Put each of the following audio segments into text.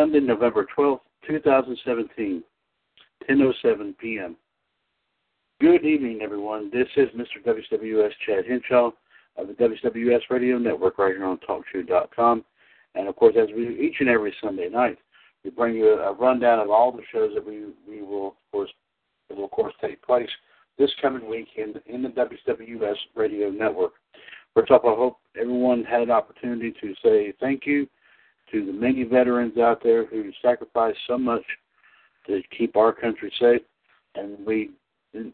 Sunday, November 12th, 2017, 10.07 p.m. Good evening, everyone. This is Mr. WWS Chad Hinshaw of the WWS Radio Network right here on TalkShoe.com. And, of course, as we do each and every Sunday night, we bring you a, rundown of all the shows that we, we will, of course, that will, of course, take place this coming week in, in the WWS Radio Network. First off, I hope everyone had an opportunity to say thank you to the many veterans out there who sacrificed so much to keep our country safe. And we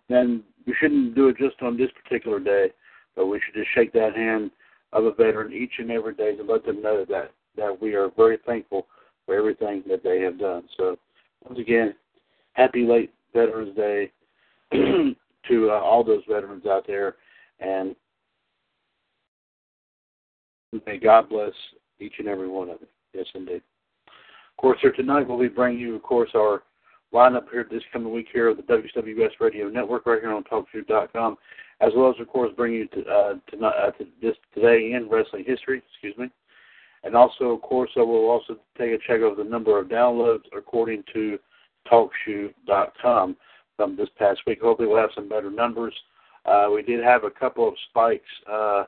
then we shouldn't do it just on this particular day, but we should just shake that hand of a veteran each and every day to let them know that that we are very thankful for everything that they have done. So once again, happy late Veterans Day to uh, all those veterans out there, and may God bless each and every one of them. Yes, indeed. Of course, here tonight we'll be bringing you, of course, our lineup here this coming week here of the WWS Radio Network right here on TalkShoe.com, as well as, of course, bringing you to, uh, tonight, uh, to this today in wrestling history. Excuse me. And also, of course, uh, we'll also take a check of the number of downloads according to TalkShoe.com from this past week. Hopefully, we'll have some better numbers. Uh, we did have a couple of spikes uh,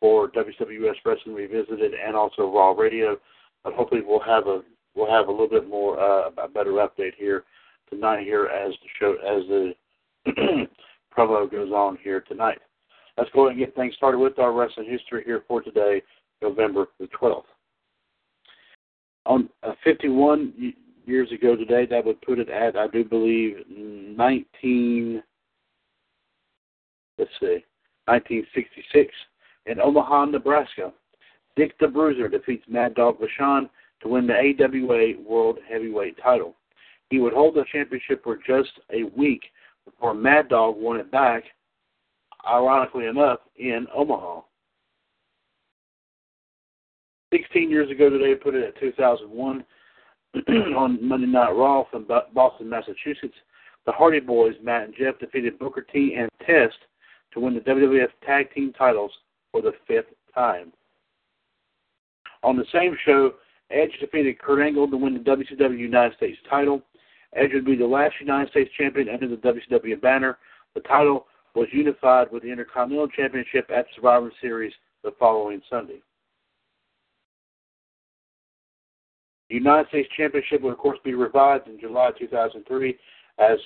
for WWS Wrestling Revisited and also Raw Radio, hopefully, we'll have a we'll have a little bit more uh, a better update here tonight here as the show as the promo goes on here tonight. Let's go ahead and get things started with our wrestling history here for today, November the 12th. On uh, 51 years ago today, that would put it at, I do believe, 19, let's see, 1966 in Omaha, Nebraska. Dick the Bruiser defeats Mad Dog Vachon to win the AWA World Heavyweight title. He would hold the championship for just a week before Mad Dog won it back, ironically enough, in Omaha. 16 years ago today, put it at 2001 on Monday Night Raw from Boston, Massachusetts. The Hardy Boys, Matt and Jeff, defeated Booker T and Test to win the WWF Tag Team titles for the fifth time. On the same show, Edge defeated Kurt Angle to win the WCW United States title. Edge would be the last United States champion under the WCW banner. The title was unified with the Intercontinental Championship at Survivor Series the following Sunday. The United States Championship would, of course, be revived in July 2003 as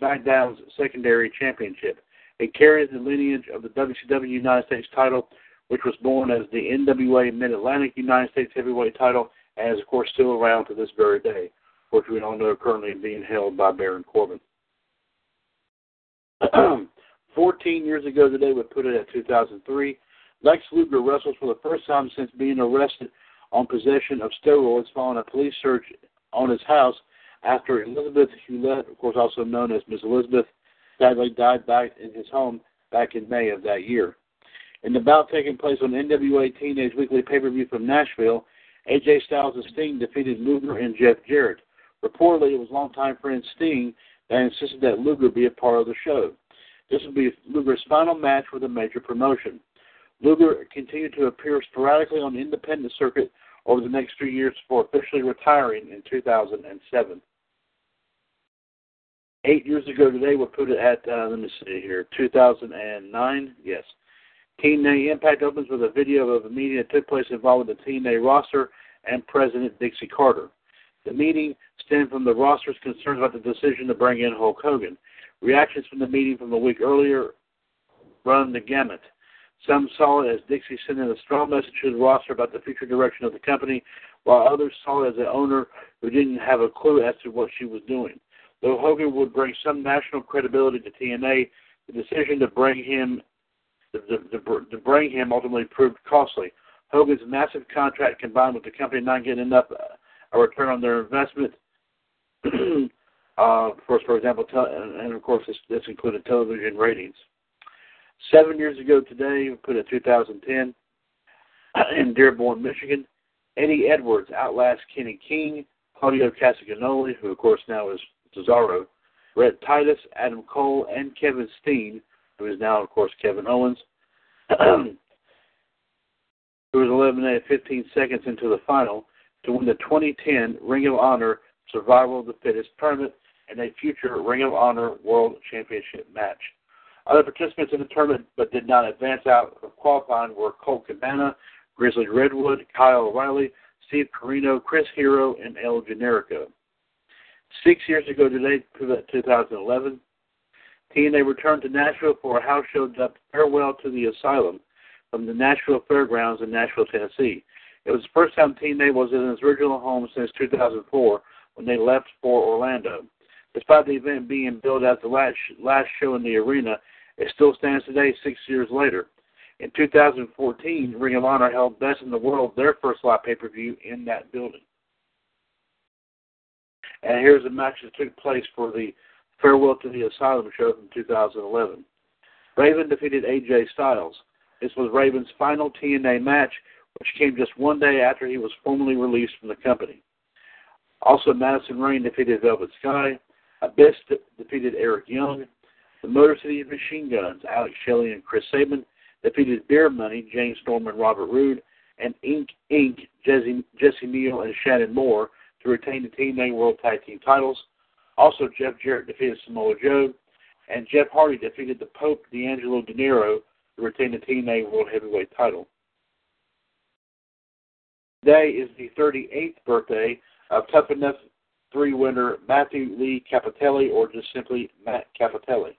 SmackDown's secondary championship. It carries the lineage of the WCW United States title, which was born as the NWA Mid Atlantic United States Heavyweight title and is, of course, still around to this very day, which we all know currently being held by Baron Corbin. 14 years ago today, we put it at 2003. Lex Luger wrestles for the first time since being arrested on possession of steroids following a police search on his house after Elizabeth Hulette, of course also known as Miss Elizabeth, sadly died back in his home back in May of that year. In the bout taking place on NWA TNA Weekly pay-per-view from Nashville, AJ Styles and Sting defeated Luger and Jeff Jarrett. Reportedly, it was longtime friend Sting that insisted that Luger be a part of the show. This would be Luger's final match with a major promotion. Luger continued to appear sporadically on the independent circuit over the next few years before officially retiring in 2007. Eight years ago today, we'll put it at, uh, let me see here, 2009, yes. TNA Impact opens with a video of a meeting that took place involving the TNA roster and President Dixie Carter. The meeting stemmed from the roster's concerns about the decision to bring in Hulk Hogan. Reactions from the meeting from a week earlier run the gamut. Some saw it as Dixie sending a strong message to the roster about the future direction of the company, while others saw it as an owner who didn't have a clue as to what she was doing. Though Hogan would bring some national credibility to TNA, the decision to bring him to bring him ultimately proved costly. Hogan's massive contract combined with the company not getting enough uh, a return on their investment. uh, for, for example, and of course this, this included television ratings. Seven years ago today, we put in 2010 in Dearborn, Michigan. Eddie Edwards outlasts Kenny King, Claudio Castagnoli, who of course now is Cesaro, Rhett Titus, Adam Cole, and Kevin Steen, who is now of course Kevin Owens, who was eliminated 15 seconds into the final to win the 2010 Ring of Honor Survival of the Fittest tournament and a future Ring of Honor World Championship match. Other participants in the tournament but did not advance out of qualifying were Colt Cabana, Grizzly Redwood, Kyle O'Reilly, Steve Corino, Chris Hero, and El Generico. Six years ago today, 2011, TNA returned to Nashville for a house show dubbed Farewell to the Asylum from the Nashville Fairgrounds in Nashville, Tennessee. It was the first time TNA was in its original home since 2004 when they left for Orlando. Despite the event being billed as the last, last show in the arena, it still stands today, six years later. In 2014, Ring of Honor held Best in the World, their first live pay per view in that building. And here's a match that took place for the Farewell to the Asylum show from 2011. Raven defeated AJ Styles. This was Raven's final TNA match, which came just one day after he was formally released from the company. Also, Madison Rayne defeated Velvet Sky. Abyss defeated Eric Young. The Motor City Machine Guns, Alex Shelley and Chris Sabin, defeated Beer Money, James Storm and Robert Roode, and Ink Inc., Jesse, Jesse Neal and Shannon Moore to retain the TNA World Tag Team titles. Also, Jeff Jarrett defeated Samoa Joe, and Jeff Hardy defeated the Pope D'Angelo Dinero to retain the TNA World Heavyweight title. Today is the 38th birthday of Tough Enough 3 winner Matthew Lee Cappotelli, or just simply Matt Cappotelli.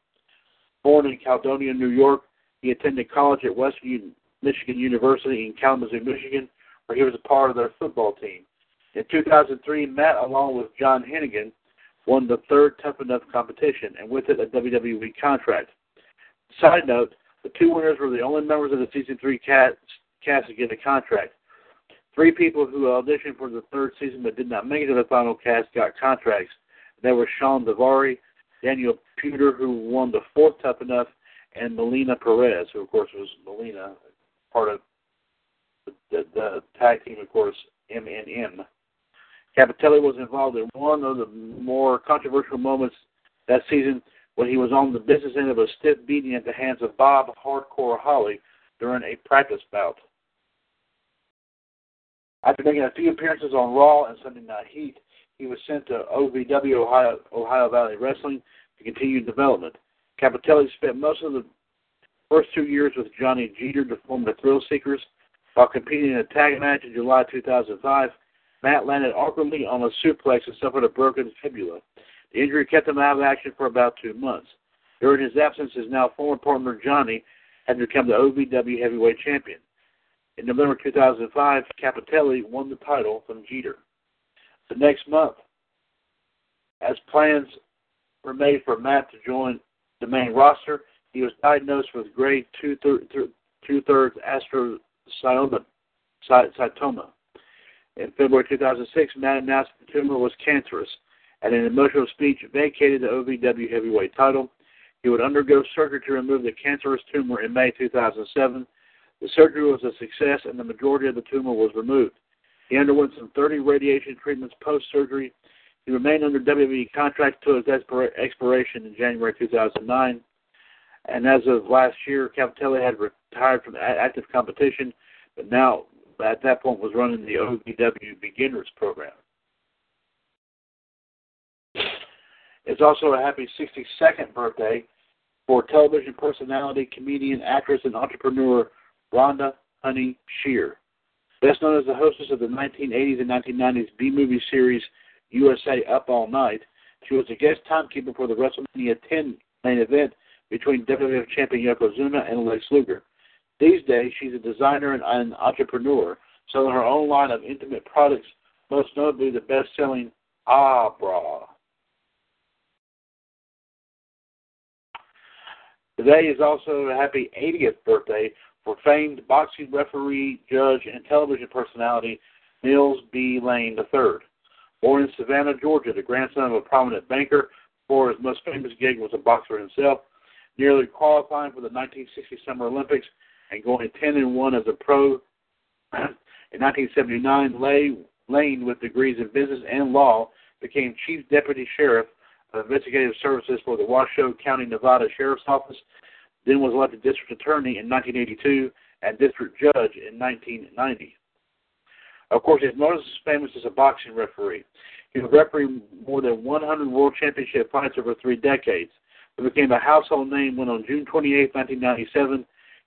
Born in Caledonia, New York, he attended college at Western Michigan University in Kalamazoo, Michigan, where he was a part of their football team. In 2003, Matt, along with John Hennigan, won the third Tough Enough competition, and with it a WWE contract. Side note, the two winners were the only members of the season three cast, cast to get a contract. Three people who auditioned for the third season but did not make it to the final cast got contracts. They were Shawn Daivari, Daniel Puder, who won the fourth Tough Enough, and Melina Perez, who of course was Melina, part of the, the, the tag team, of course, MNM. Cappotelli was involved in one of the more controversial moments that season when he was on the business end of a stiff beating at the hands of Bob Hardcore Holly during a practice bout. After making a few appearances on Raw and Sunday Night Heat, he was sent to OVW Ohio, Ohio Valley Wrestling to continue development. Cappotelli spent most of the first two years with Johnny Jeter to form the Thrill Seekers. While competing in a tag match in July 2005, Matt landed awkwardly on a suplex and suffered a broken fibula. The injury kept him out of action for about two months. During his absence, his now former partner Johnny had become the OVW Heavyweight Champion. In November 2005, Cappotelli won the title from Jeter. The next month, as plans were made for Matt to join the main roster, he was diagnosed with grade two thirds astrocytoma. In February 2006, Matt announced the tumor was cancerous, and in an emotional speech vacated the OVW heavyweight title. He would undergo surgery to remove the cancerous tumor in May 2007. The surgery was a success, and the majority of the tumor was removed. He underwent some 30 radiation treatments post surgery. He remained under WWE contract until his expiration in January 2009. And as of last year, Cappotelli had retired from active competition, but now at that point was running the OVW Beginners program. It's also a happy 62nd birthday for television personality, comedian, actress, and entrepreneur Rhonda Honey Shear. Best known as the hostess of the 1980s and 1990s B movie series USA Up All Night, she was a guest timekeeper for the WrestleMania 10 main event between WWF champion Yokozuna and Lex Luger. These days, she's a designer and an entrepreneur, selling her own line of intimate products, most notably the best-selling Ah Bra. Today is also a happy 80th birthday for famed boxing referee, judge, and television personality Mills B. Lane III. Born in Savannah, Georgia, the grandson of a prominent banker, for his most famous gig was a boxer himself, nearly qualifying for the 1960 Summer Olympics and going 10 and 1 as a pro. in 1979, Lane, with degrees in business and law, became chief deputy sheriff of investigative services for the Washoe County, Nevada Sheriff's Office then was elected district attorney in 1982 and district judge in 1990. Of course, he's most famous as a boxing referee. He refereed more than 100 world championship fights over three decades. He became a household name when on June 28, 1997, he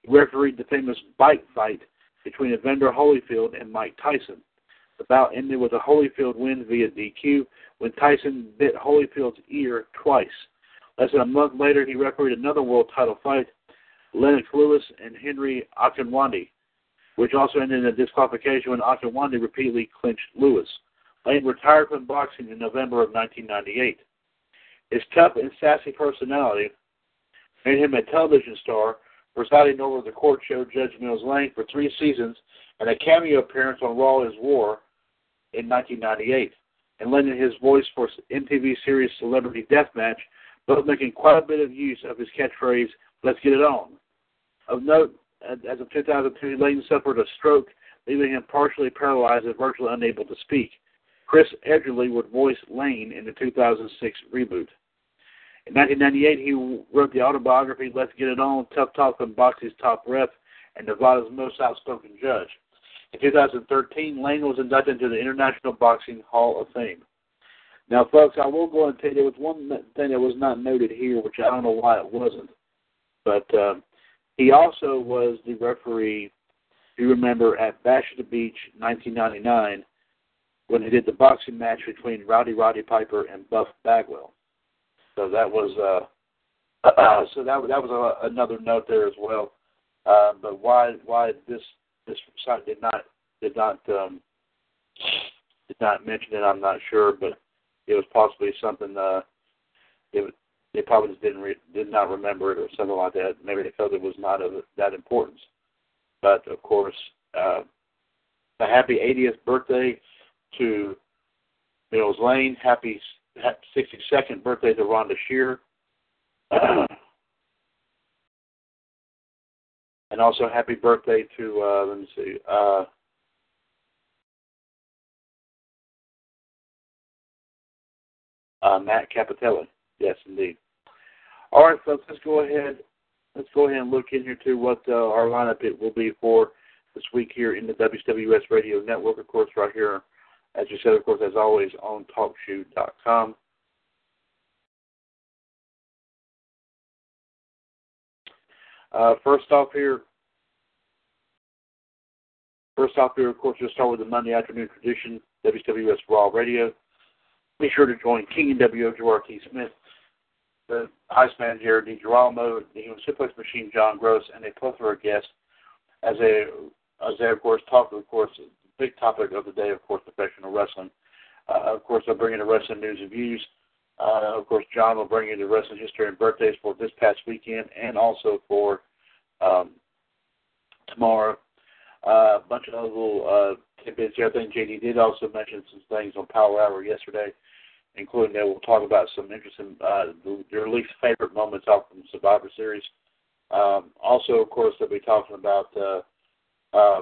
refereed the famous bite fight between Evander Holyfield and Mike Tyson. The bout ended with a Holyfield win via DQ when Tyson bit Holyfield's ear twice. Less than a month later, he refereed another world title fight, Lennox Lewis and Henry Akinwande, which also ended in a disqualification when Akinwande repeatedly clinched Lewis. Lane retired from boxing in November of 1998. His tough and sassy personality made him a television star, presiding over the court show Judge Mills Lane for three seasons and a cameo appearance on Raw is War in 1998, and lending his voice for MTV series Celebrity Deathmatch both making quite a bit of use of his catchphrase, let's get it on. Of note, as of 2002, Lane suffered a stroke, leaving him partially paralyzed and virtually unable to speak. Chris Edgerly would voice Lane in the 2006 reboot. In 1998, he wrote the autobiography Let's Get It On, Tough Talk on Boxing's top ref and Nevada's most outspoken judge. In 2013, Lane was inducted into the International Boxing Hall of Fame. Now, folks, I will go and tell you there was one thing that was not noted here, which I don't know why it wasn't, but uh, he also was the referee. If you remember at Bash at the Beach, 1999, when they did the boxing match between Rowdy Roddy Piper and Buff Bagwell. So that was uh, so that that was a, another note there as well. Uh, but why why this this site did not did not um, did not mention it, I'm not sure, but it was possibly something uh, it, they probably just didn't re- did not remember it or something like that. Maybe they felt it was not of that importance. But of course, uh, a happy 80th birthday to Mills Lane. Happy 62nd birthday to Rhonda Shear. and also happy birthday to uh, let me see. Uh, uh, Matt Cappotelli. Yes, indeed. All right, folks, let's go ahead. Let's go ahead and look in here to what uh, our lineup it will be for this week here in the WWS Radio Network, of course, right here as you said, of course, as always, on TalkShoe.com. Uh, first off here, first off here, of course, we'll start with the Monday afternoon tradition, WWS Raw Radio. Be sure to join King and W. Gerard T. Smith, the Iceman Jared DiGirolamo, the Human Suplex Machine John Gross, and a plethora of guests as they, as they of course, talk, of the course, big topic of the day, of course, professional wrestling. Uh, of course, they'll bring in the wrestling news and views. Uh, of course, John will bring you the wrestling history and birthdays for this past weekend and also for um, tomorrow. Uh, a bunch of other little uh, tidbits here. I think JD did also mention some things on Power Hour yesterday, including that we'll talk about some interesting, uh, their least favorite moments off from the Survivor Series. Um, also, of course, they'll be talking about uh, uh,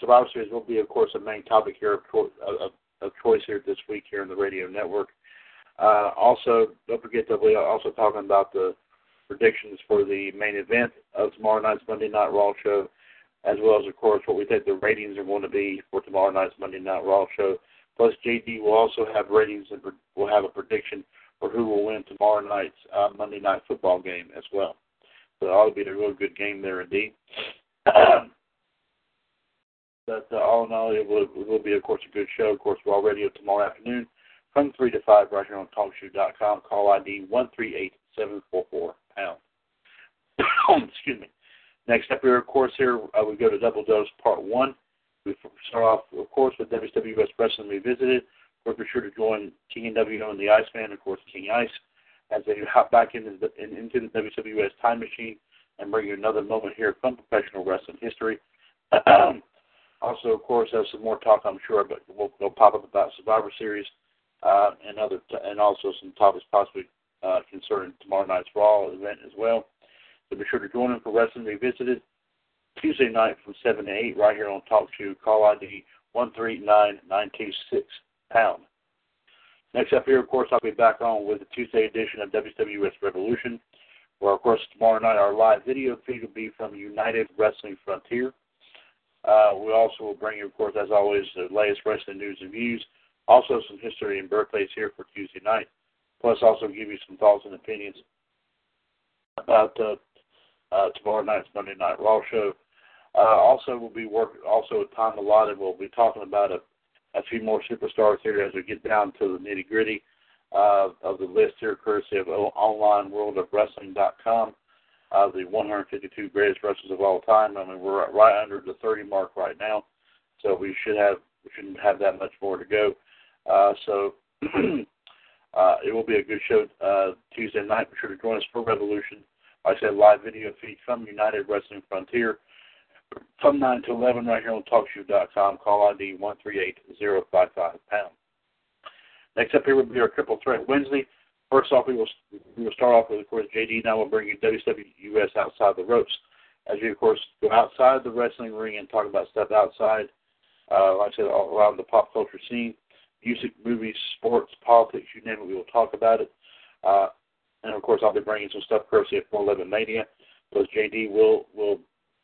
Survivor Series will be, of course, a main topic here of, of, of choice here this week here in the radio network. Uh, also, don't forget that we are also talking about the predictions for the main event of tomorrow night's Monday Night Raw show, as well as, of course, what we think the ratings are going to be for tomorrow night's Monday Night Raw show. Plus, JD will also have ratings and will have a prediction for who will win tomorrow night's uh, Monday Night Football game as well. So to be a real good game there indeed. but uh, all in all, it will, it will be, of course, a good show. Of course, Raw Radio tomorrow afternoon from 3 to 5 right here on TalkShoe.com. Call ID 138744 pound. Excuse me. Next up here, of course, here uh, we go to Double Dose Part 1. We start off, of course, with WWS Wrestling Revisited. Of course, be sure to join King and W and the Iceman, of course, King Ice, as they hop back into the, in, into the WWS Time Machine and bring you another moment here from professional wrestling history. also, of course, have some more talk, I'm sure, but we'll, we'll pop up about Survivor Series uh, and other, t- and also some topics possibly uh, concerning tomorrow night's Raw event as well. So be sure to join in for Wrestling Revisited Tuesday night from 7 to 8 right here on Talk to Call ID 139926 pound. Next up here, of course, I'll be back on with the Tuesday edition of WWS Revolution, where, of course, tomorrow night our live video feed will be from United Wrestling Frontier. Uh, we also will bring you, of course, as always, the latest wrestling news and views, also some history and birthdays here for Tuesday night, plus also give you some thoughts and opinions about uh, uh, tomorrow night's Monday Night Raw show. Uh, also, we'll be working. Also, with time allotted, we'll be talking about a, a few more superstars here as we get down to the nitty gritty uh, of the list here, courtesy of OnlineWorldOfWrestling.com. Uh, the 152 greatest wrestlers of all time. I mean, we're right under the 30 mark right now, so we should have we shouldn't have that much more to go. Uh, so uh, it will be a good show uh, Tuesday night. Be sure to join us for Revolution. I said, live video feed from United Wrestling Frontier from 9 to 11 right here on TalkShoe.com. Call ID 138055 pound. Next up here will be our Triple Threat Wednesday. First off, we will we will start off with, of course, JD and I will bring you WWS Outside the Ropes. As we, of course, go outside the wrestling ring and talk about stuff outside, uh, like I said, all around the pop culture scene, music, movies, sports, politics, you name it, we will talk about it. Uh, and, of course, I'll be bringing some stuff courtesy of 411 Mania. Plus, JD will, will,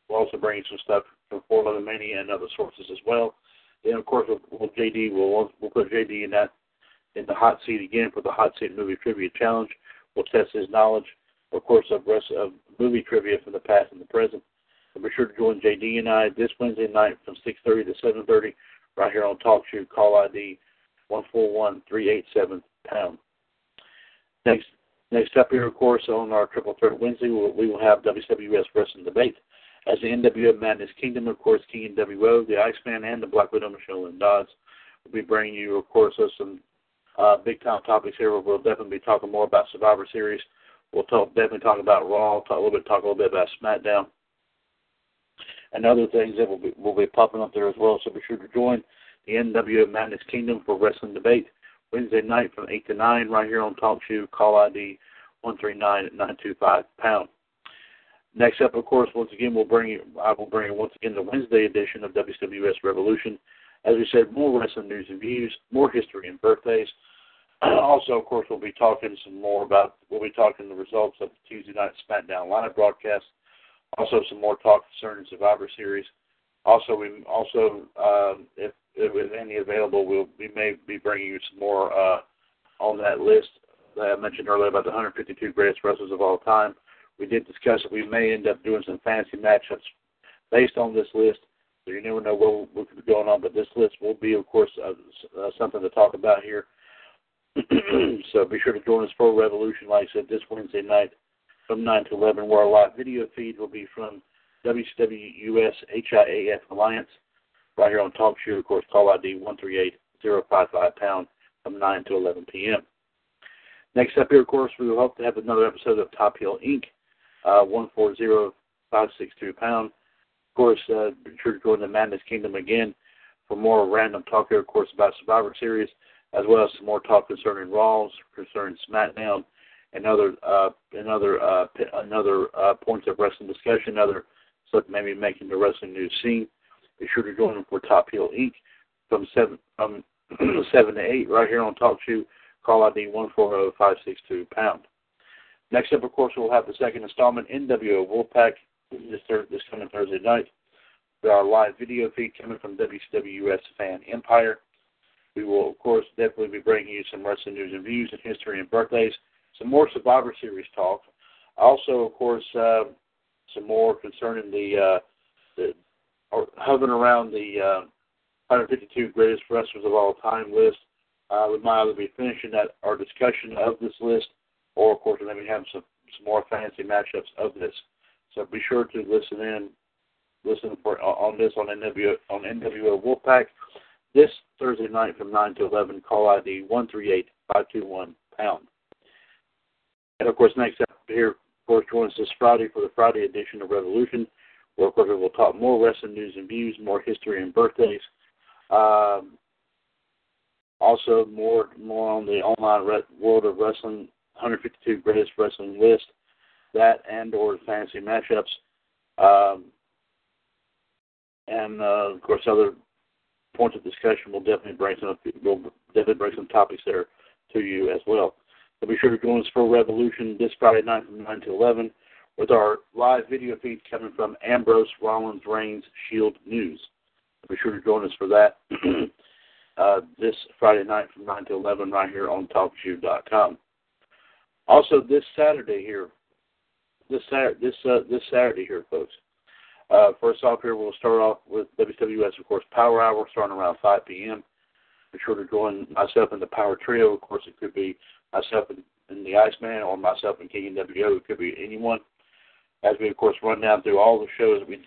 will also bring some stuff from 411 Mania and other sources as well. Then, of course, we'll, we'll JD, we'll, we'll put JD in that in the hot seat again for the hot seat movie trivia challenge. We'll test his knowledge, of course, of rest of movie trivia from the past and the present. So be sure to join JD and I this Wednesday night from 6:30 to 7:30 right here on Talk Shoe. Call ID 141387 pound. Next, next up here, of course, on our Triple Threat Wednesday, we'll, we will have WWS Wrestling Debate. As the NWO Madness Kingdom, of course, King and WO, the Iceman, and the Black Widow, Michelle Lynn Dodds. We'll be bringing you, of course, some uh, big time topics here. We'll definitely be talking more about Survivor Series. We'll talk, definitely talk about Raw. Talk a little bit, talk a little bit about SmackDown, and other things that will be will be popping up there as well. So be sure to join the NWO Madness Kingdom for Wrestling Debate Wednesday night from eight to nine right here on Talk Shoe. Call ID one three nine nine two five pound. Next up, of course, once again, we'll bring you. I will bring you once again the Wednesday edition of WWS Revolution. As we said, more wrestling news and views, more history and birthdays. Also, of course, we'll be talking some more about. We'll be talking the results of the Tuesday night SmackDown live broadcast. Also, some more talk concerning Survivor Series. Also, we also um, if if, any available, we'll we may be bringing you some more uh, on that list that I mentioned earlier about the 152 greatest wrestlers of all time. We did discuss that we may end up doing some fancy matchups based on this list. So you never know what, what could be going on, but this list will be, of course, uh, uh, something to talk about here. so be sure to join us for Revolution, like I said, this Wednesday night from 9 to 11, where our live video feed will be from WCWUS HIAF Alliance, right here on Talk Shoe. Of course, call ID 138055 pound from 9 to 11 p.m. Next up here, of course, we will hope to have another episode of Top Hill Inc., uh, 140562 pound. Of course, uh, be sure to join the Madness Kingdom again for more random talk here, of course, about Survivor Series, as well as some more talk concerning Raws, concerning SmackDown, and other uh, and other uh, another uh, points of wrestling discussion, other stuff maybe making the wrestling news scene. Be sure to join them for Top Hill Inc. from seven from seven to eight right here on Talk Shoe. Call ID one four zero five six two pound. Next up, of course, we'll have the second installment NWO Wolfpack this this coming Thursday night. Our live video feed coming from WCWS Fan Empire. We will, of course, definitely be bringing you some wrestling news and views and history and birthdays, some more Survivor Series talk. Also, of course, uh, some more concerning the, uh, the or hovering around the uh, 152 greatest wrestlers of all time list. Uh, we might either be finishing that our discussion of this list, or of course, maybe having some some more fancy matchups of this. So be sure to listen in, listen for on this on NWO on NWO Wolfpack this Thursday night from 9 to 11. Call ID 138521 pound. And of course, next up here, of course, join us this Friday for the Friday edition of Revolution, where of course we'll talk more wrestling news and views, more history and birthdays. Um, also, more more on the online re- world of wrestling, 152 greatest wrestling list, that and or fantasy matchups, um, and uh, of course other points of discussion. We'll definitely bring some we'll definitely bring some topics there to you as well. So be sure to join us for Revolution this Friday night from 9 to 11 with our live video feed coming from Ambrose Rollins Reigns Shield News. Be sure to join us for that uh, this Friday night from 9 to 11 right here on TalkShoe.com. Also, this Saturday here, this Saturday, this uh, this Saturday here, folks. Uh, first off, here we'll start off with WWS, of course, Power Hour starting around 5 p.m. Be sure to join myself in the Power Trio. Of course, it could be myself and, and the Iceman, or myself and King and WO. It could be anyone. As we, of course, run down through all the shows that we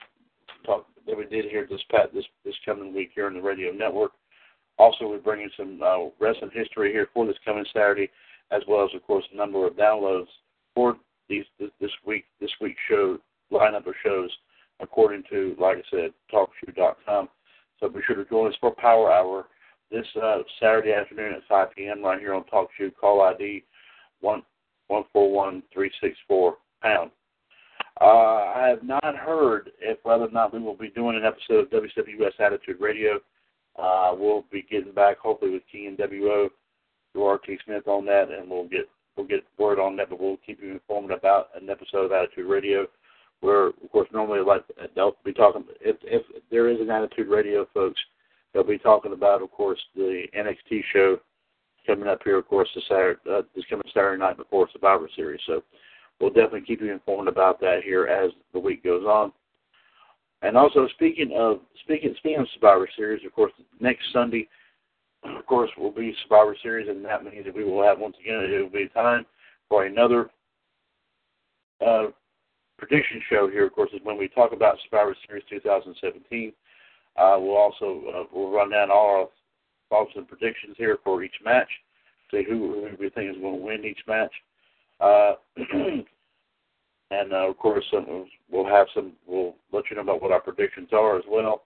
talked that we did here this past this this coming week here on the radio network. Also, we're bringing some uh, wrestling history here for this coming Saturday, as well as, of course, a number of downloads for these this, week this week's show lineup of shows, according to, like I said, TalkShoe.com. So be sure to join us for Power Hour this uh, Saturday afternoon at 5 p.m. right here on Talk Shoe. Call ID one one four one three six four pound. Uh, I have not heard if whether or not we will be doing an episode of WWS Attitude Radio. Uh, we'll be getting back hopefully with King and WO, RT Smith on that, and we'll get we'll get word on that. But we'll keep you informed about an episode of Attitude Radio, where of course normally like they'll be talking if if there is an Attitude Radio, folks, they'll be talking about of course the NXT show coming up here, of course, this Saturday, uh, this coming Saturday night before Survivor Series. So we'll definitely keep you informed about that here as the week goes on. And also speaking of speaking speaking of Survivor Series, of course, next Sunday, of course, will be Survivor Series, and that means that we will have once again it will be time for another uh, prediction show here. Of course, is when we talk about Survivor Series 2017. Uh, we'll also uh, we'll run down all our thoughts and predictions here for each match, see who, we think is going to win each match. Uh, and uh, of course, um, we'll have some. We'll let you know about what our predictions are as well.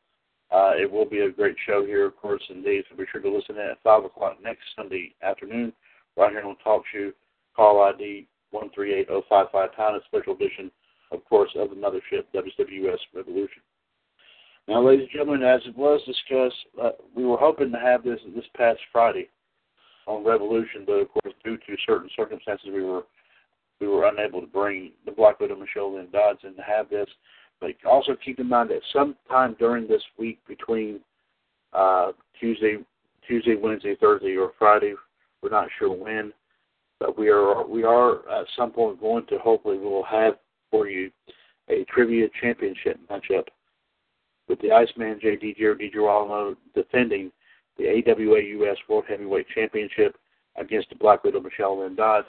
Uh, it will be a great show here, of course, indeed. So be sure to listen in at five o'clock next Sunday afternoon, right here on Talk Shoe. Call ID one three eight zero five five pound, a special edition, of course, of the mothership WWS Revolution. Now, ladies and gentlemen, as it was discussed, uh, we were hoping to have this this past Friday on Revolution, but of course, due to certain circumstances, we were we were unable to bring the Black Widow Michelle Lynn Dodds in to have this. But also keep in mind that sometime during this week between uh, Tuesday, Tuesday, Wednesday, Thursday, or Friday. We're not sure when, but we are we are at some point going to hopefully we will have for you a trivia championship matchup with the Iceman J.D. DiGirolamo defending the AWA US World Heavyweight Championship against the Black Widow Michelle Lynn Dodds.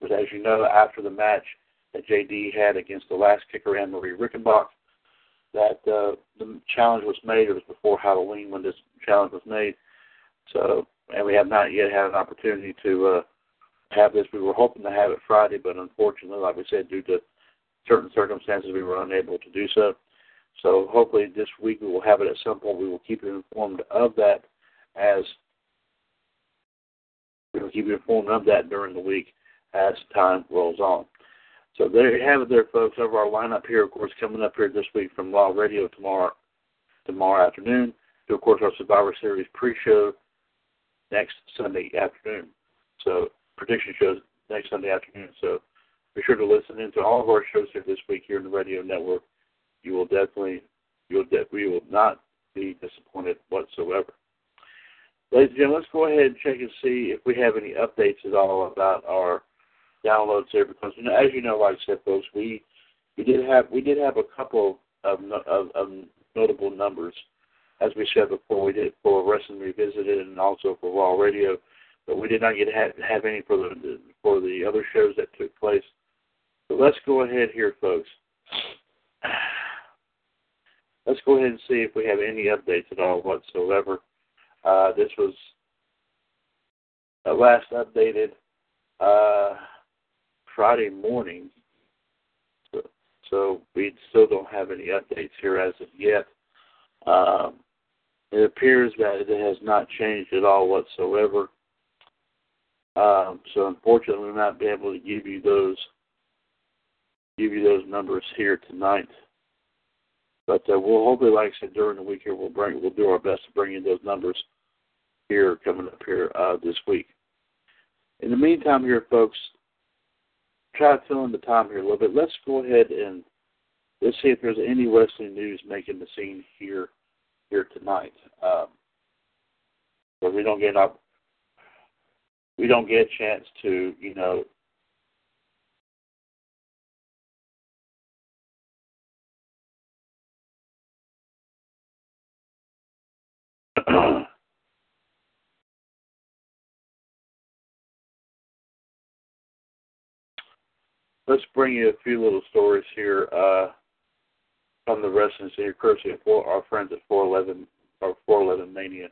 But as you know, after the match that JD had against the last kicker Anne Marie Rickenbach, that uh, the challenge was made. It was before Halloween when this challenge was made. So, and we have not yet had an opportunity to uh, have this. We were hoping to have it Friday, but unfortunately, like we said, due to certain circumstances, we were unable to do so. So hopefully this week we will have it at some point. We will keep you informed of that as we will keep you informed of that during the week as time rolls on. So there you have it, there, folks. Of our lineup here, of course, coming up here this week from Raw Radio tomorrow, tomorrow afternoon. To of course our Survivor Series pre-show next Sunday afternoon. So prediction shows next Sunday afternoon. So be sure to listen in to all of our shows here this week here in the radio network. You will definitely, you will de- we will not be disappointed whatsoever. Ladies and gentlemen, let's go ahead and check and see if we have any updates at all about our downloads here because you know, as you know, like I said, folks, we we did have we did have a couple of of, of notable numbers, as we said before. We did for Wrestling Revisited and also for Raw Radio, but we did not get have, have any for the for the other shows that took place. So let's go ahead here, folks. Let's go ahead and see if we have any updates at all whatsoever. Uh, this was uh, last updated uh, Friday morning, so, so, we still don't have any updates here as of yet. Um, it appears that it has not changed at all whatsoever. Um, so unfortunately, we'll not be able to give you those give you those numbers here tonight. But uh, we'll hopefully, like I said, during the week here, we'll bring we'll do our best to bring you those numbers here coming up here uh, this week. In the meantime, here, folks, try to fill in the time here a little bit. Let's go ahead and let's see if there's any wrestling news making the scene here here tonight. Um, but we don't get up, we don't get a chance to, you know, let's bring you a few little stories here uh, from the wrestling scene, courtesy of our friends at 411 or 411 Mania.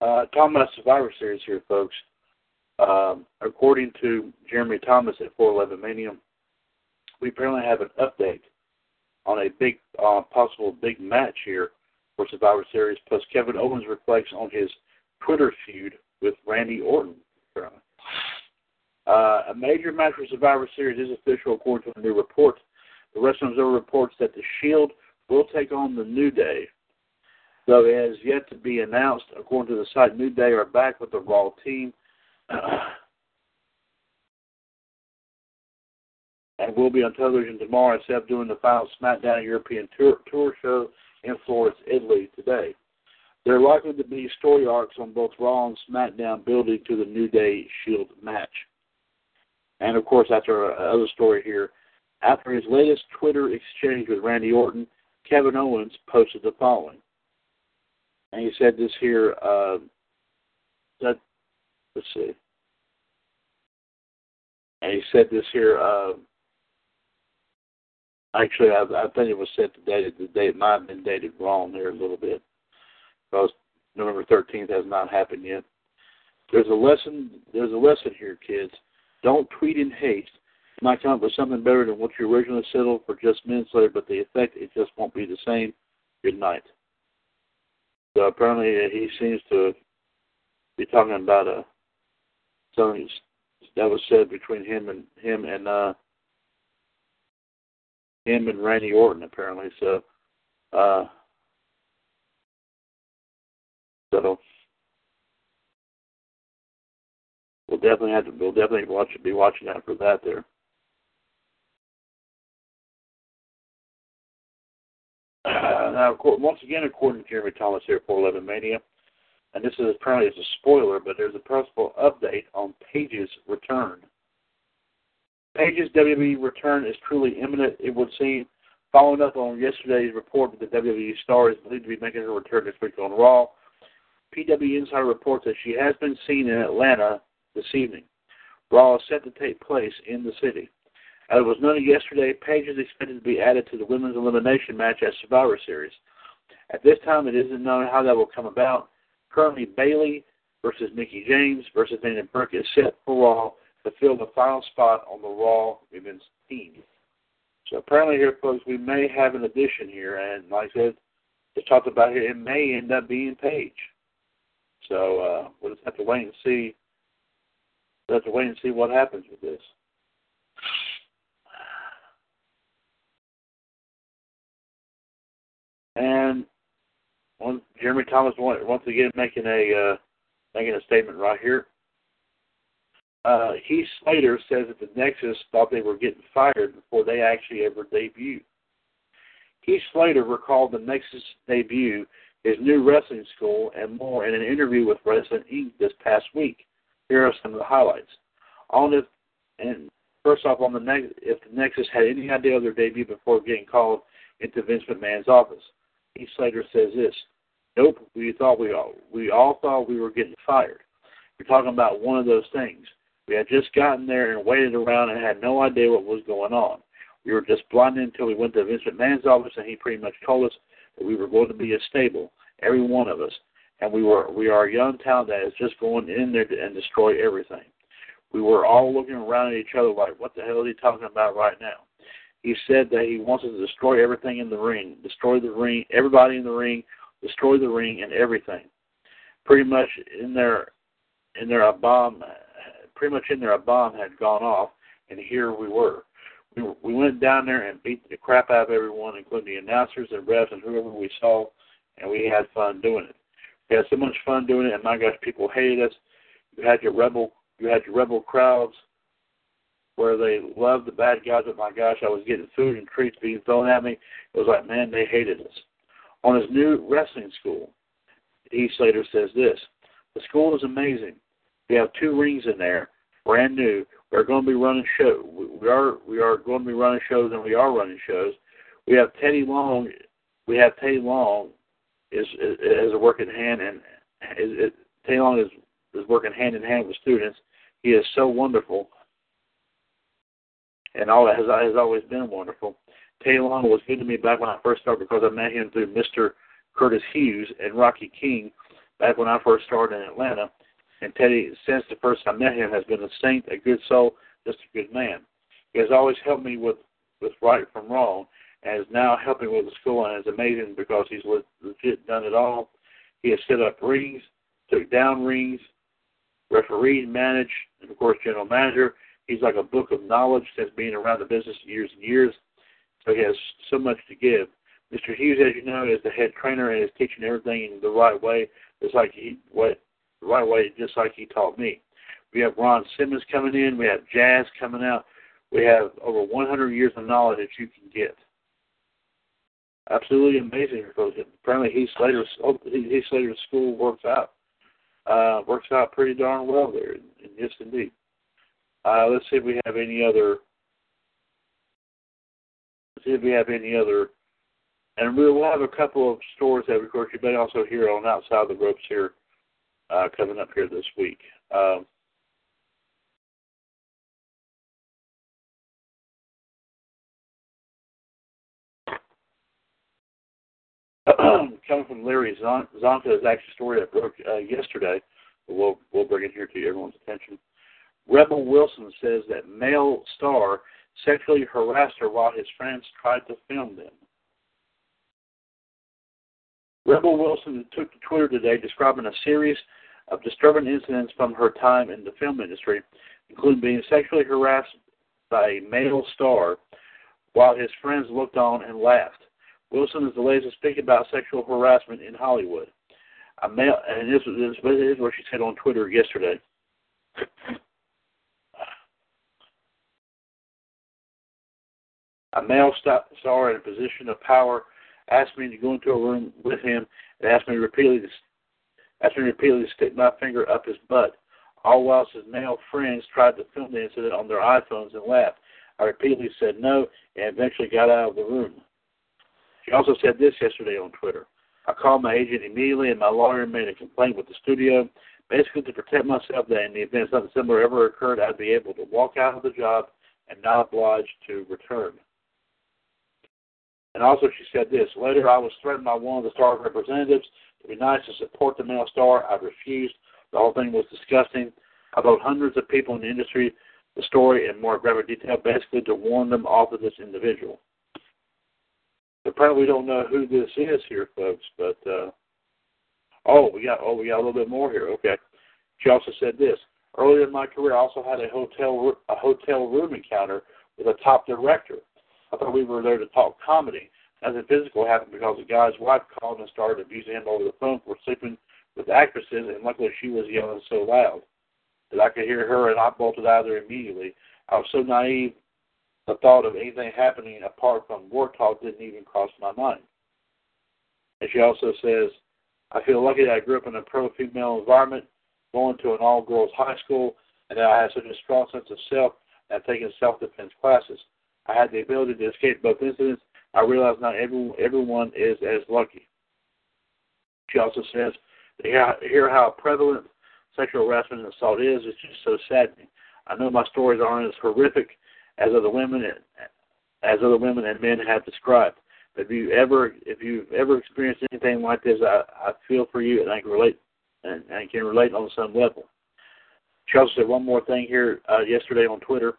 Uh, talking about Survivor Series here, folks. Um, according to Jeremy Thomas at 411 Mania, we apparently have an update on a big uh, possible big match here for Survivor Series. Plus, Kevin Owens reflects on his Twitter feud with Randy Orton. Uh, a major match for Survivor Series is official according to a new report. The Wrestling Observer reports that the Shield will take on the New Day, though it has yet to be announced. According to the site, New Day are back with the Raw team. and will be on television tomorrow instead of doing the final SmackDown European tour, tour show in Florence, Italy today. There are likely to be story arcs on both Raw and SmackDown building to the New Day Shield match. And of course, that's our other story here, after his latest Twitter exchange with Randy Orton, Kevin Owens posted the following. And he said this here, uh, that, let's see. And he said this here, uh, Actually, I, I think it was set to date. The date might have been dated wrong there a little bit because November 13th has not happened yet. There's a lesson. There's a lesson here, kids. Don't tweet in haste. You might come up with something better than what you originally settled for just minutes later, but the effect it just won't be the same. Good night. So apparently, uh, he seems to be talking about a uh, something that was said between him and him and uh, him and Randy Orton apparently. So, uh, so we'll definitely have to. We'll definitely watch be watching out for that there. Uh, now, once again, according to Jeremy Thomas here, 411 Mania, and this is apparently it's a spoiler, but there's a possible update on Paige's return. Paige's WWE return is truly imminent, it would seem. Following up on yesterday's report that the WWE star is believed to be making her return this week on Raw, PW Insider reports that she has been seen in Atlanta this evening. Raw is set to take place in the city. As it was noted yesterday, Paige is expected to be added to the women's elimination match at Survivor Series. At this time, it isn't known how that will come about. Currently, Bayley versus Mickie James versus Dana Brooke is set for Raw to fill the final spot on the Raw women's team. So apparently, here, folks, we may have an addition here, and like I said, just talked about here, it may end up being Paige. So uh, we'll just have to wait and see. We'll have to wait and see what happens with this. And one, Jeremy Thomas once again making a uh, making a statement right here. Uh, Slater says that the Nexus thought they were getting fired before they actually ever debuted. Heath Slater recalled the Nexus debut, his new wrestling school, and more in an interview with Wrestling Inc. this past week. Here are some of the highlights. On if and first off, on the ne- if the Nexus had any idea of their debut before getting called into Vince McMahon's office. Heath Slater says this. Nope, we thought we all we all thought we were getting fired. You're talking about one of those things. We had just gotten there and waited around and had no idea what was going on. We were just blinded until we went to Vince McMahon's office and he pretty much told us that we were going to be a stable, every one of us, and we were we are a young talent that is just going in there to, and destroy everything. We were all looking around at each other like, what the hell is he talking about right now? He said that he wants us to destroy everything in the ring, destroy the ring, everybody in the ring, destroy the ring and everything. Pretty much in there, in there a bomb, pretty much in there a bomb had gone off, and here we were. We we went down there and beat the crap out of everyone, including the announcers and refs and whoever we saw, and we had fun doing it. We had so much fun doing it, and my gosh, people hated us. You had your rebel, you had your rebel crowds where they loved the bad guys, but my gosh, I was getting food and treats being thrown at me. It was like, man, they hated us. On his new wrestling school, Heath Slater says this The school is amazing. We have two rings in there, brand new. We're going to be running show. We are we are going to be running shows, and we are running shows. We have Teddy Long. We have Teddy Long is is, is working hand and is, is Teddy Long is is working hand in hand with students. He is so wonderful and all has, has always been wonderful. Teddy Long was good to me back when I first started because I met him through Mr. Curtis Hughes and Rocky King back when I first started in Atlanta. And Teddy, since the first time I met him, has been a saint, a good soul, just a good man. He has always helped me with with right from wrong, and is now helping with the school, and it's amazing because he's legit done it all. He has set up rings, took down rings, refereed, managed, and of course general manager. He's like a book of knowledge since being around the business years and years. So he has so much to give. Mr. Hughes, as you know, is the head trainer and is teaching everything in the right way, just like he what right way, just like he taught me. We have Ron Simmons coming in. We have Jazz coming out. We have over 100 years of knowledge that you can get. Absolutely amazing because apparently Heath Slater's Heath Slater's school works out uh, works out pretty darn well there. Yes, indeed. Uh, let's see if we have any other. Let's see if we have any other. And we'll have a couple of stores that, of course, you may also hear on outside the ropes here uh, coming up here this week. Um, coming from Larry Csonka is actually a story that broke uh, yesterday. We'll we'll bring it here to everyone's attention. Rebel Wilson says that male star sexually harassed her while his friends tried to film them. Rebel Wilson took to Twitter today describing a series of disturbing incidents from her time in the film industry, including being sexually harassed by a male star while his friends looked on and laughed. Wilson is the latest to speak about sexual harassment in Hollywood. A male, and this, this, this is what she said on Twitter yesterday. a male star in a position of power asked me to go into a room with him and asked me repeatedly to me repeatedly to stick my finger up his butt. All whilst his male friends tried to film the incident on their iPhones and laughed. I repeatedly said no and eventually got out of the room. She also said this yesterday on Twitter. I called my agent immediately and my lawyer made a complaint with the studio, basically to protect myself that in the event something similar ever occurred, I'd be able to walk out of the job and not obliged to return. And also she said this, later I was threatened by one of the star's representatives to be nice to support the male star. I refused. The whole thing was disgusting. I wrote hundreds of people in the industry the story in more graphic detail, basically to warn them off of this individual. Apparently, we don't know who this is here, folks. But uh, oh, we got oh we got a little bit more here. Okay. She also said this. Earlier in my career, I also had a hotel a hotel room encounter with a top director. I thought we were there to talk comedy. Nothing physical happened because the guy's wife called and started abusing him over the phone for sleeping with actresses, and luckily she was yelling so loud that I could hear her, and I bolted out of there immediately. I was so naive, the thought of anything happening apart from work talk didn't even cross my mind. And she also says, I feel lucky that I grew up in a pro-female environment, going to an all-girls high school, and that I have such a strong sense of self and I've taken self-defense classes. I had the ability to escape both incidents. I realize not everyone, everyone is as lucky. She also says, to hear, how prevalent sexual harassment and assault is, it's just so saddening. I know my stories aren't as horrific as other women as other women and men have described. But if you ever if you've ever experienced anything like this, I, I feel for you and I can relate and I can relate on some level. She also said one more thing here uh, yesterday on Twitter.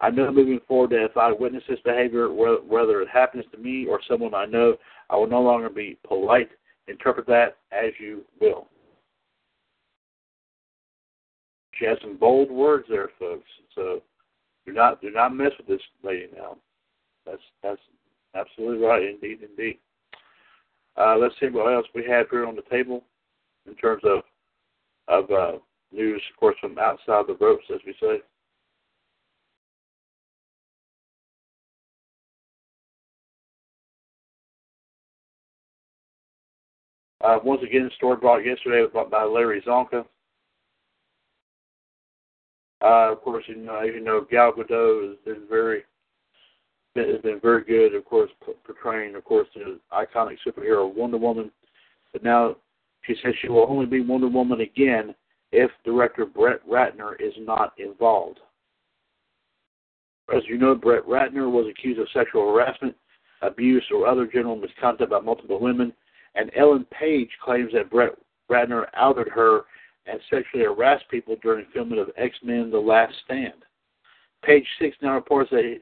I know moving forward that if I witness this behavior, whether it happens to me or someone I know, I will no longer be polite. Interpret that as you will. She has some bold words there, folks. So do not do not mess with this lady now. That's that's absolutely right, indeed, indeed. Uh, let's see what else we have here on the table in terms of of uh, news, of course, from outside the ropes, as we say. Uh, once again, the story brought yesterday by Larry Csonka. Uh, of course, you know, you know, Gal Gadot has been very has been very good, of course, portraying, of course, the iconic superhero Wonder Woman. But now she says she will only be Wonder Woman again if director Brett Ratner is not involved. As you know, Brett Ratner was accused of sexual harassment, abuse, or other general misconduct by multiple women, and Ellen Page claims that Brett Ratner outed her and sexually harassed people during filming of X Men: The Last Stand. Page six now reports that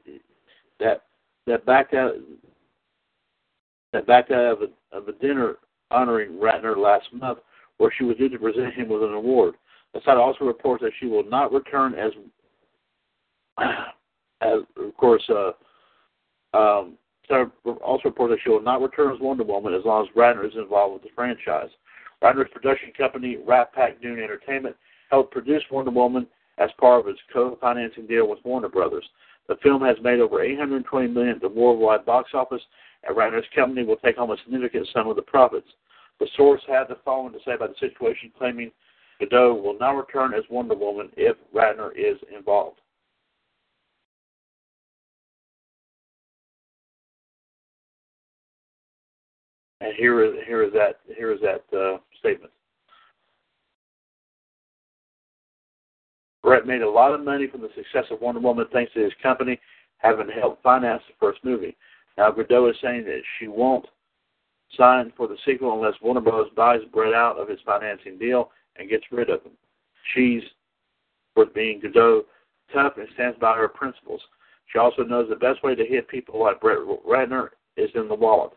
that that backed out that backed out of a, of a dinner honoring Ratner last month, where she was due to present him with an award. The site also reports that she will not return as, as of course, uh, um, also reported that she will not return as Wonder Woman as long as Ratner is involved with the franchise. Ratner's production company, RatPac-Dune Entertainment, helped produce Wonder Woman as part of its co-financing deal with Warner Brothers. The film has made over 820 million at the worldwide box office, and Ratner's company will take home a significant sum of the profits. The source had the following to say about the situation, claiming Gadot will not return as Wonder Woman if Ratner is involved. And here is here is that here is that uh, statement. Brett made a lot of money from the success of Wonder Woman thanks to his company having helped finance the first movie. Now Gadot is saying that she won't sign for the sequel unless Warner Bros. buys Brett out of his financing deal and gets rid of him. She's, for being Gadot, tough and stands by her principles. She also knows the best way to hit people like Brett Ratner is in the wallet.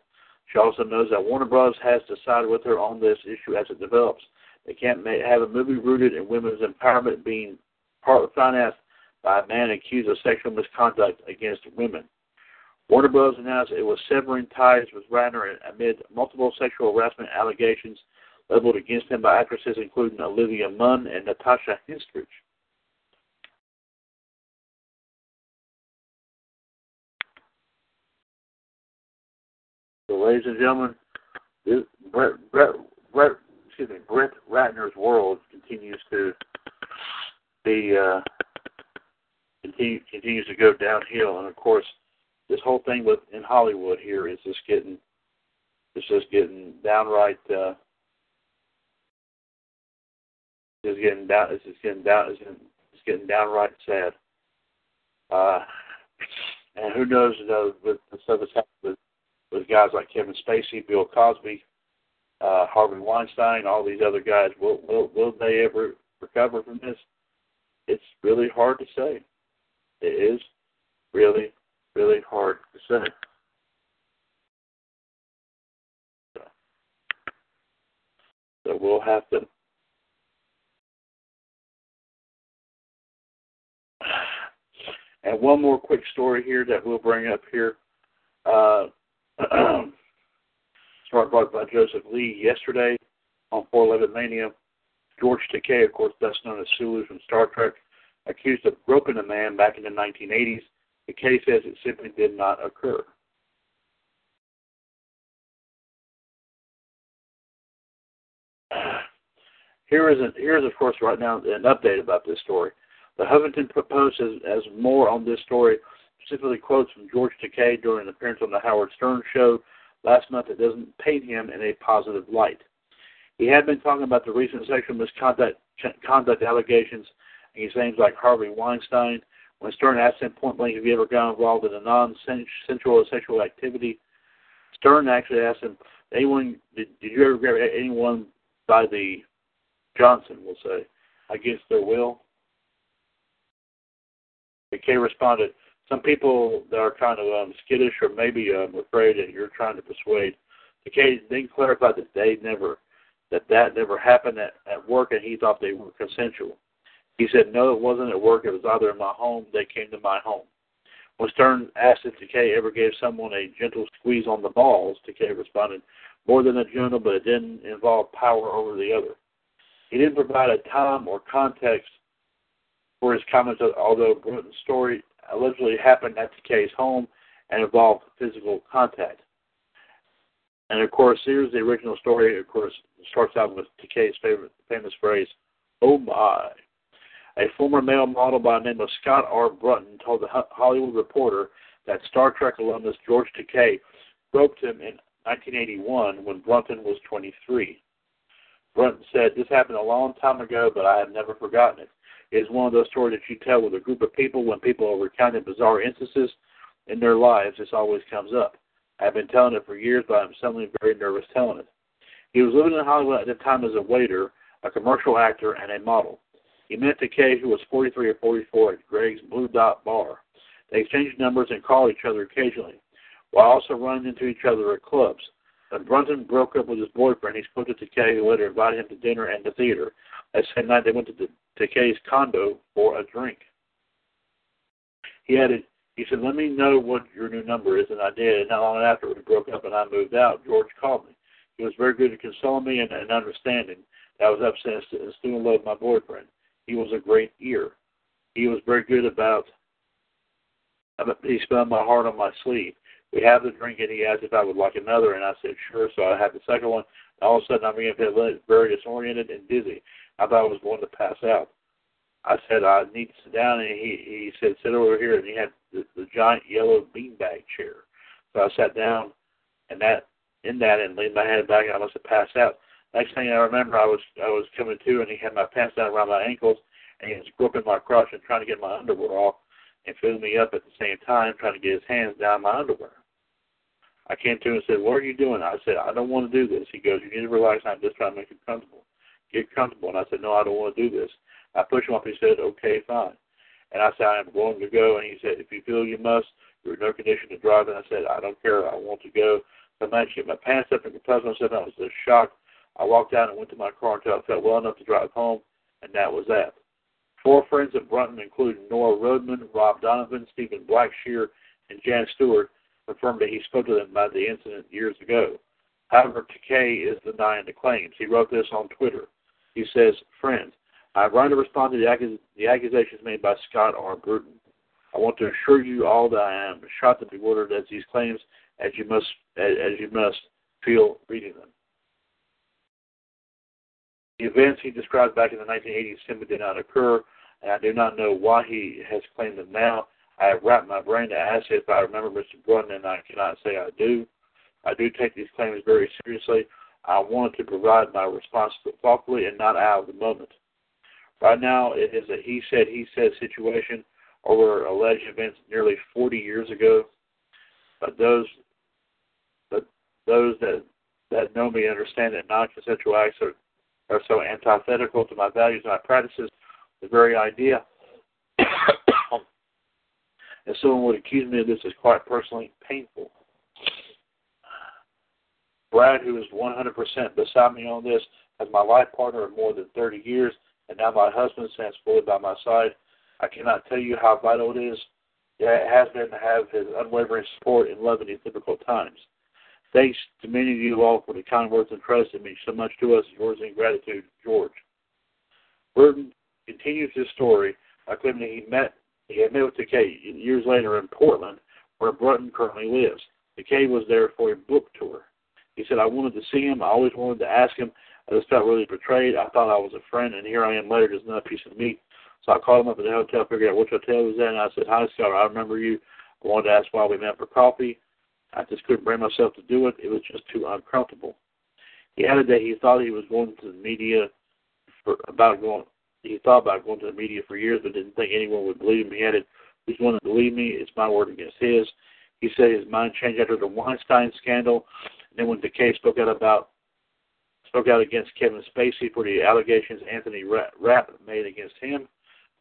She also knows that Warner Bros. has decided with her on this issue as it develops. They can't have a movie rooted in women's empowerment being partly financed by a man accused of sexual misconduct against women. Warner Bros. announced it was severing ties with Ratner amid multiple sexual harassment allegations leveled against him by actresses including Olivia Munn and Natasha Henstridge. Ladies and gentlemen, this, Brett, Brett, Brett, excuse me, Brett Ratner's world continues to be uh, continue, continues to go downhill, and of course, this whole thing with in Hollywood here is just getting it's just getting downright uh, it's getting down it's just getting down it's getting, it's getting downright sad. Uh, and who knows, you know, with the stuff that's happened with, with guys like Kevin Spacey, Bill Cosby, uh, Harvey Weinstein, all these other guys, will will will they ever recover from this? It's really hard to say. It is really, really hard to say. So, so we'll have to And one more quick story here that we'll bring up here. Uh, started brought by Joseph Lee yesterday on 411 Mania. George Takei, of course, best known as Sulu from Star Trek, accused of groping a man back in the 1980s. Takei says it simply did not occur. Here is, a, here is, of course, right now an update about this story. The Huffington Post has, has more on this story, specifically quotes from George Takei during an appearance on the Howard Stern show last month that doesn't paint him in a positive light. He had been talking about the recent sexual misconduct conduct allegations against names like Harvey Weinstein. When Stern asked him point blank if he ever got involved in a non-sensual sexual activity, Stern actually asked him, "Anyone? Did, did you ever grab anyone by the Johnson? We'll say against their will?" Kay responded, some people that are kind of um, skittish or maybe um, afraid that you're trying to persuade. Kay then clarified that they never, that that never happened at, at work, and he thought they were consensual. He said, no, it wasn't at work. It was either in my home. They came to my home. When Stern asked if Takei ever gave someone a gentle squeeze on the balls, Takei responded, more than a gentle, but it didn't involve power over the other. He didn't provide a time or context for his comments, although Brunton's story allegedly happened at Takei's home and involved physical contact. And of course, here's the original story. Of course, starts out with Takei's favorite famous phrase, "Oh my." A former male model by the name of Scott R. Brunton told the Hollywood Reporter that Star Trek alumnus George Takei groped him in 1981 when Brunton was 23. Brunton said, This happened a long time ago, but I have never forgotten it is one of those stories that you tell with a group of people when people are recounting bizarre instances in their lives. This always comes up. I've been telling it for years, but I'm suddenly very nervous telling it. He was living in Hollywood at the time as a waiter, a commercial actor, and a model. He met the Takei, who was 43 or 44, at Greg's Blue Dot Bar. They exchanged numbers and called each other occasionally, while also running into each other at clubs. When Brunton broke up with his boyfriend, he spoke to Takei, who later invited him to dinner and the theater. That same night, they went to Takei's condo for a drink. He added, he said, let me know what your new number is, and I did. And not long after we broke up and I moved out, George called me. He was very good at consoling me and, and understanding that I was upset and still in love with my boyfriend. He was a great ear. He was very good about, he spun my heart on my sleeve. We have the drink, and he asked if I would like another, and I said sure. So I had the second one. And all of a sudden, I'm beginning to feel very disoriented and dizzy. I thought I was going to pass out. I said, I need to sit down, and he he said, sit over here, and he had the, the giant yellow beanbag chair. So I sat down, and that in that, and leaned my head back, and I must have passed out. Next thing I remember, I was I was coming to, and he had my pants down around my ankles, and he was gripping my crotch and trying to get my underwear off, and filling me up at the same time, trying to get his hands down my underwear. I came to him and said, "What are you doing?" I said, "I don't want to do this." He goes, "You need to relax. I'm just trying to make you comfortable." get comfortable. And I said, no, I don't want to do this. I pushed him up. He said, okay, fine. And I said, I am going to go. And he said, if you feel you must, you're in no condition to drive. And I said, I don't care. I want to go. So I managed to get my pants up and compose myself. I was just shocked. I walked out and went to my car until I felt well enough to drive home, and that was that. Four friends at Brunton, including Nora Rodman, Rob Donovan, Stephen Blackshear, and Jan Stewart, confirmed that he spoke to them about the incident years ago. However, Takei is denying the claims. He wrote this on Twitter. He says, Friends, I have run to respond to the, accus- the accusations made by Scott R. Brunton. I want to assure you all that I am shocked and bewildered at these claims, as you must as, as you must feel reading them. The events he described back in the 1980s simply did not occur, and I do not know why he has claimed them now. I have wrapped my brain to ask if I remember Mr. Brunton, and I cannot say I do. I do take these claims very seriously. I wanted to provide my response thoughtfully and not out of the moment. Right now, it is a he said, he said situation over alleged events nearly 40 years ago. But those, but those that that know me understand that non-consensual acts are, are so antithetical to my values and my practices. The very idea if someone would accuse me of this is quite personally painful. Brad, who is 100% beside me on this, as my life partner of more than 30 years, and now my husband stands fully by my side. I cannot tell you how vital it is. yeah, It has been to have his unwavering support and love in these difficult times. Thanks to many of you all for the kind words and trust that mean so much to us. Yours in gratitude, George. Brunton continues his story by claiming that he met he had met with Takei years later in Portland, where Brunton currently lives. Takei was there for a book tour. He said, I wanted to see him. I always wanted to ask him. I just felt really betrayed. I thought I was a friend, and here I am later, just another piece of meat. So I called him up at the hotel, figured out which hotel he was at, and I said, Hi, Scott, I remember you. I wanted to ask why we met for coffee. I just couldn't bring myself to do it. It was just too uncomfortable. He added that he thought he was going to the media for about going. He thought about going to the media for years, but didn't think anyone would believe him. He added, "Who's going to believe me? It's my word against his." He said his mind changed after the Weinstein scandal, and then when the spoke out about spoke out against Kevin Spacey for the allegations Anthony Rapp made against him.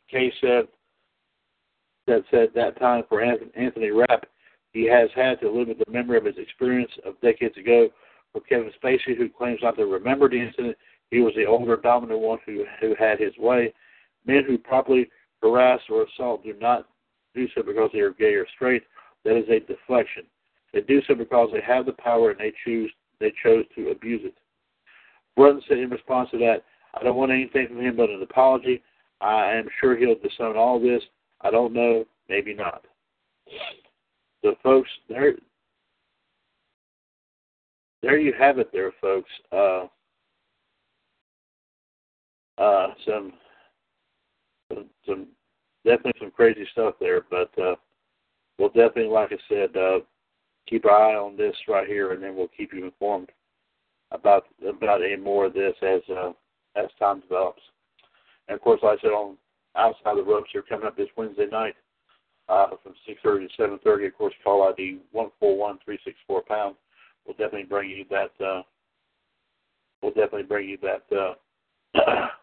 Case said that said that time for Anthony Rapp, he has had to live with the memory of his experience of decades ago. For Kevin Spacey, who claims not to remember the incident, he was the older, dominant one who who had his way. Men who properly harass or assault do not do so because they are gay or straight. That is a deflection. They do so because they have the power and they choose they chose to abuse it. Brunton said in response to that, I don't want anything from him but an apology. I am sure he'll disown all this. I don't know, maybe not. So, folks, there, there you have it, there, folks. Uh, uh, some, some, some, definitely some crazy stuff there, but uh, we'll definitely, like I said, uh, keep our eye on this right here, and then we'll keep you informed about about any more of this as uh, as time develops. And of course, like I said on outside the ropes here coming up this Wednesday night uh, from 6:30 to 7:30. Of course, call ID one four one three six four pound. We'll definitely bring you that. Uh, we'll definitely bring you that. Uh,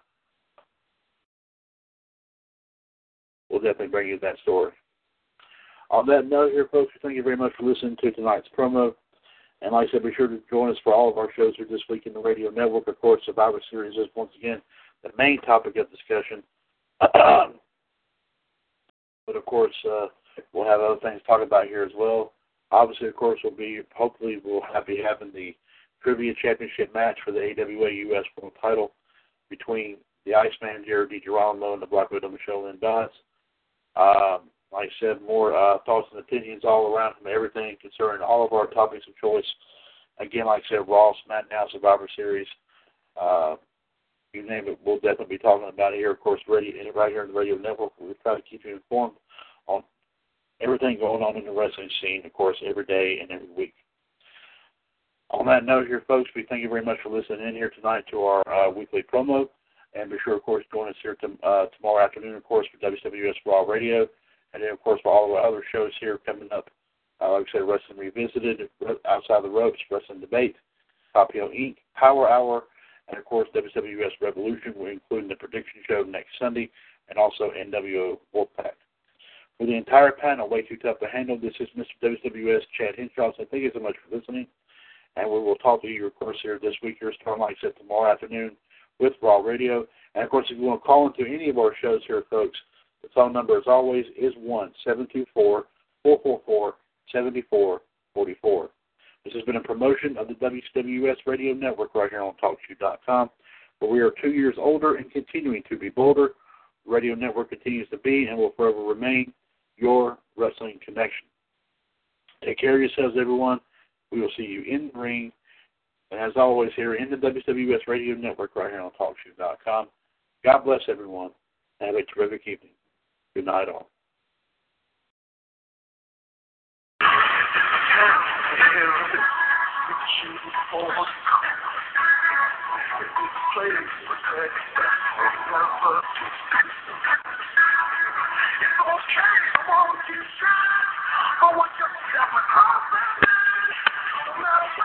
we'll definitely bring you that story. On that note, here, folks, thank you very much for listening to tonight's promo. And like I said, be sure to join us for all of our shows here this week in the radio network. Of course, Survivor Series is once again the main topic of discussion. but of course, uh, we'll have other things to talk about here as well. Obviously, of course, we'll be hopefully we'll have, be having the trivia championship match for the AWA U.S. World Title between the Iceman Jared DiGirolamo and the Black Widow Michelle Lynn Dodds. Um, like I said, more uh, thoughts and opinions all around from everything concerning all of our topics of choice. Again, like I said, Raw, SmackDown, Survivor Series, uh, you name it, we'll definitely be talking about it here. Of course, radio, right here in the radio network, we try to keep you informed on everything going on in the wrestling scene, of course, every day and every week. On that note here, folks, we thank you very much for listening in here tonight to our uh, weekly promo. And be sure, of course, join us here to, uh, tomorrow afternoon, of course, for WCWUS Raw Radio. And then, of course, for all of our other shows here coming up, uh, like I said, Wrestling Revisited, Outside the Ropes, Wrestling Debate, Papio Inc., Power Hour, and, of course, WCWUS Revolution, we're including the prediction show next Sunday, and also NWO Wolfpack. For the entire panel, way too tough to handle, this is Mr. WCWUS Chad Hinshaw. So thank you so much for listening. And we will talk to you, of course, here this week, here starting, like tomorrow afternoon with Raw Radio. And, of course, if you want to call into any of our shows here, folks, the phone number, as always, is one seven two four four four four seventy four forty four. This has been a promotion of the WCWUS Radio Network right here on TalkShoe.com, where we are two years older and continuing to be bolder. The radio network continues to be and will forever remain your wrestling connection. Take care of yourselves, everyone. We will see you in the ring. And as always, here in the WCWUS Radio Network, right here on TalkShoe.com. God bless everyone. Have a terrific evening. Good night, all. Break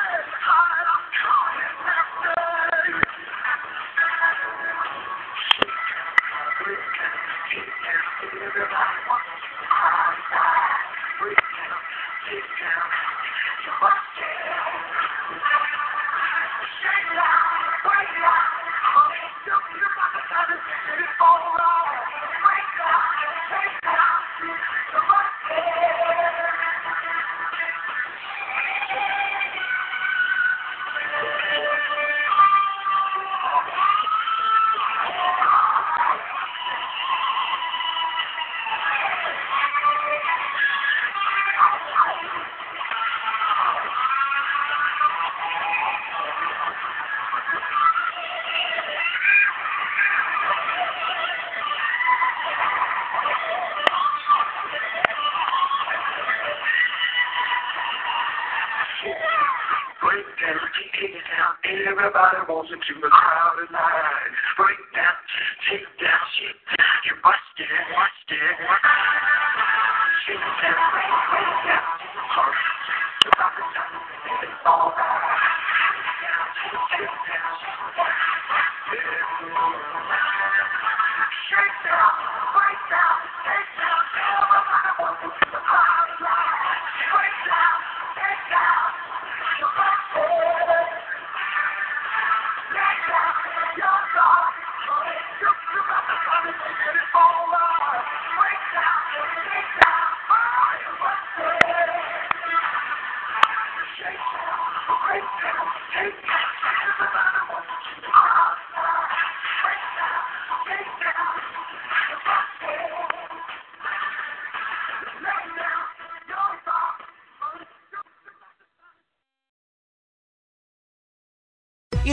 Everybody wants it to the crowd tonight. Break down, take down, shit. You busted,